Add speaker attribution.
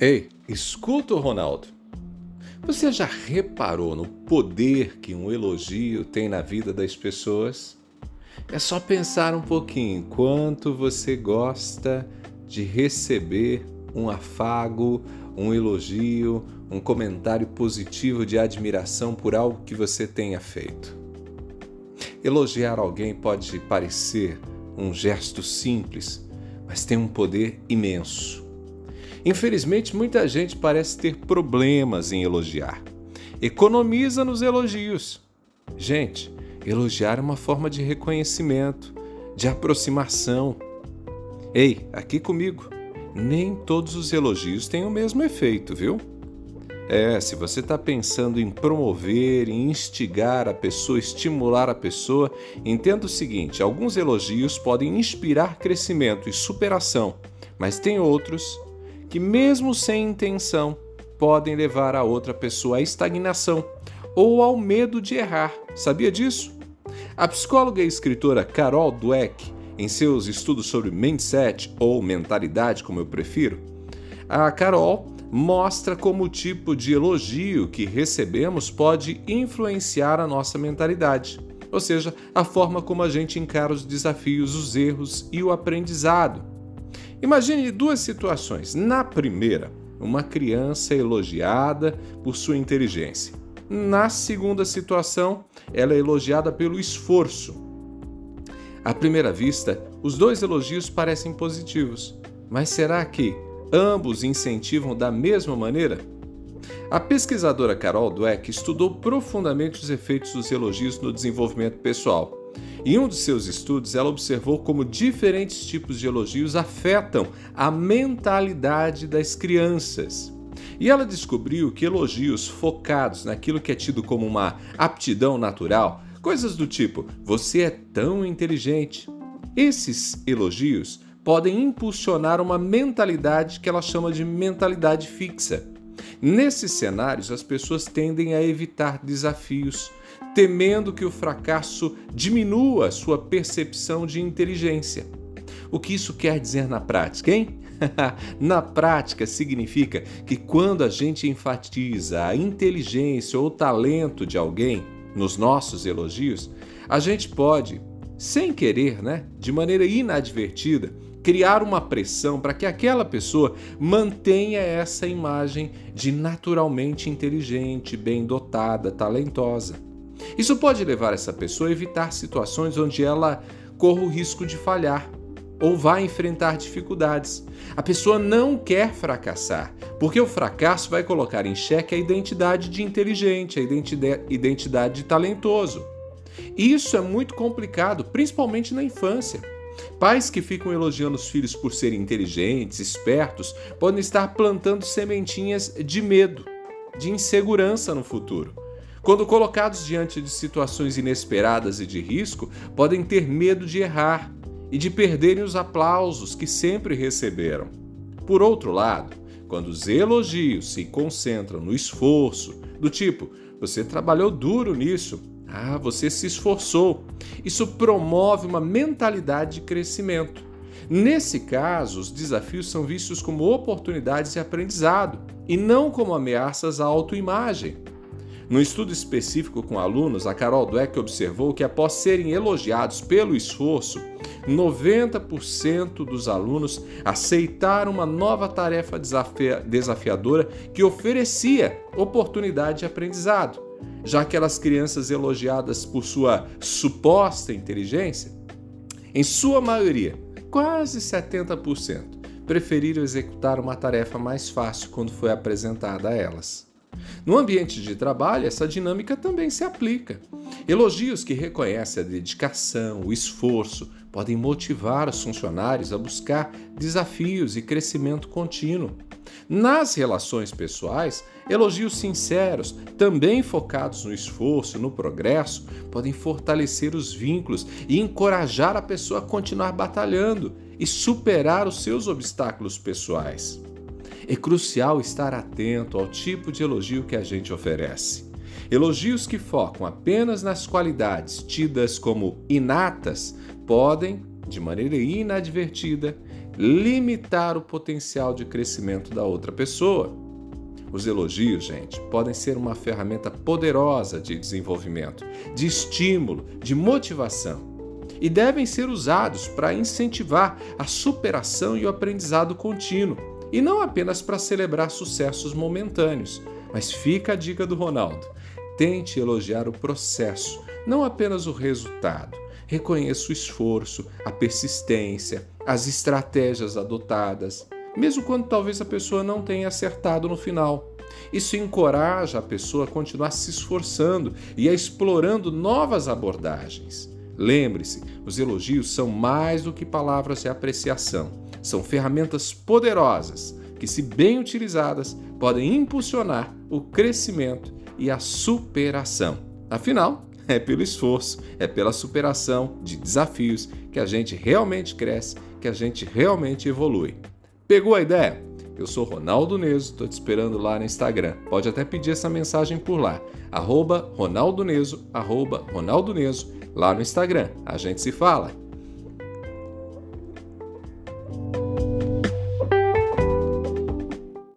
Speaker 1: Ei, escuta o Ronaldo. Você já reparou no poder que um elogio tem na vida das pessoas? É só pensar um pouquinho quanto você gosta de receber um afago, um elogio, um comentário positivo de admiração por algo que você tenha feito. Elogiar alguém pode parecer um gesto simples, mas tem um poder imenso. Infelizmente, muita gente parece ter problemas em elogiar. Economiza nos elogios. Gente, elogiar é uma forma de reconhecimento, de aproximação. Ei, aqui comigo, nem todos os elogios têm o mesmo efeito, viu? É, se você está pensando em promover, em instigar a pessoa, estimular a pessoa, entenda o seguinte: alguns elogios podem inspirar crescimento e superação, mas tem outros que, mesmo sem intenção, podem levar a outra pessoa à estagnação ou ao medo de errar. Sabia disso? A psicóloga e escritora Carol Dweck, em seus estudos sobre mindset ou mentalidade, como eu prefiro, a Carol mostra como o tipo de elogio que recebemos pode influenciar a nossa mentalidade, ou seja, a forma como a gente encara os desafios, os erros e o aprendizado. Imagine duas situações. Na primeira, uma criança elogiada por sua inteligência. Na segunda situação, ela é elogiada pelo esforço. À primeira vista, os dois elogios parecem positivos, mas será que ambos incentivam da mesma maneira? A pesquisadora Carol Dweck estudou profundamente os efeitos dos elogios no desenvolvimento pessoal em um de seus estudos, ela observou como diferentes tipos de elogios afetam a mentalidade das crianças. E ela descobriu que elogios focados naquilo que é tido como uma aptidão natural, coisas do tipo você é tão inteligente, esses elogios podem impulsionar uma mentalidade que ela chama de mentalidade fixa. Nesses cenários, as pessoas tendem a evitar desafios, temendo que o fracasso diminua sua percepção de inteligência. O que isso quer dizer na prática, hein? na prática, significa que quando a gente enfatiza a inteligência ou o talento de alguém nos nossos elogios, a gente pode, sem querer, né, de maneira inadvertida, criar uma pressão para que aquela pessoa mantenha essa imagem de naturalmente inteligente, bem dotada, talentosa. Isso pode levar essa pessoa a evitar situações onde ela corra o risco de falhar ou vá enfrentar dificuldades. A pessoa não quer fracassar, porque o fracasso vai colocar em xeque a identidade de inteligente, a identidade de talentoso. Isso é muito complicado, principalmente na infância. Pais que ficam elogiando os filhos por serem inteligentes, espertos, podem estar plantando sementinhas de medo, de insegurança no futuro. Quando colocados diante de situações inesperadas e de risco, podem ter medo de errar e de perderem os aplausos que sempre receberam. Por outro lado, quando os elogios se concentram no esforço, do tipo, você trabalhou duro nisso, ah, você se esforçou, isso promove uma mentalidade de crescimento. Nesse caso, os desafios são vistos como oportunidades de aprendizado e não como ameaças à autoimagem. No estudo específico com alunos, a Carol Dweck observou que após serem elogiados pelo esforço, 90% dos alunos aceitaram uma nova tarefa desafiadora que oferecia oportunidade de aprendizado, já aquelas crianças elogiadas por sua suposta inteligência, em sua maioria, quase 70%, preferiram executar uma tarefa mais fácil quando foi apresentada a elas. No ambiente de trabalho, essa dinâmica também se aplica. Elogios que reconhecem a dedicação, o esforço, podem motivar os funcionários a buscar desafios e crescimento contínuo. Nas relações pessoais, elogios sinceros, também focados no esforço, no progresso, podem fortalecer os vínculos e encorajar a pessoa a continuar batalhando e superar os seus obstáculos pessoais. É crucial estar atento ao tipo de elogio que a gente oferece. Elogios que focam apenas nas qualidades tidas como inatas podem, de maneira inadvertida, limitar o potencial de crescimento da outra pessoa. Os elogios, gente, podem ser uma ferramenta poderosa de desenvolvimento, de estímulo, de motivação e devem ser usados para incentivar a superação e o aprendizado contínuo, e não apenas para celebrar sucessos momentâneos. Mas fica a dica do Ronaldo: tente elogiar o processo, não apenas o resultado. Reconheça o esforço, a persistência, as estratégias adotadas, mesmo quando talvez a pessoa não tenha acertado no final. Isso encoraja a pessoa a continuar se esforçando e a explorando novas abordagens. Lembre-se, os elogios são mais do que palavras de apreciação. São ferramentas poderosas que, se bem utilizadas, podem impulsionar o crescimento e a superação. Afinal, é pelo esforço, é pela superação de desafios que a gente realmente cresce, que a gente realmente evolui. Pegou a ideia? Eu sou Ronaldo Neso, estou te esperando lá no Instagram. Pode até pedir essa mensagem por lá. Arroba Ronaldo Neso, arroba Ronaldo Neso, lá no Instagram. A gente se fala.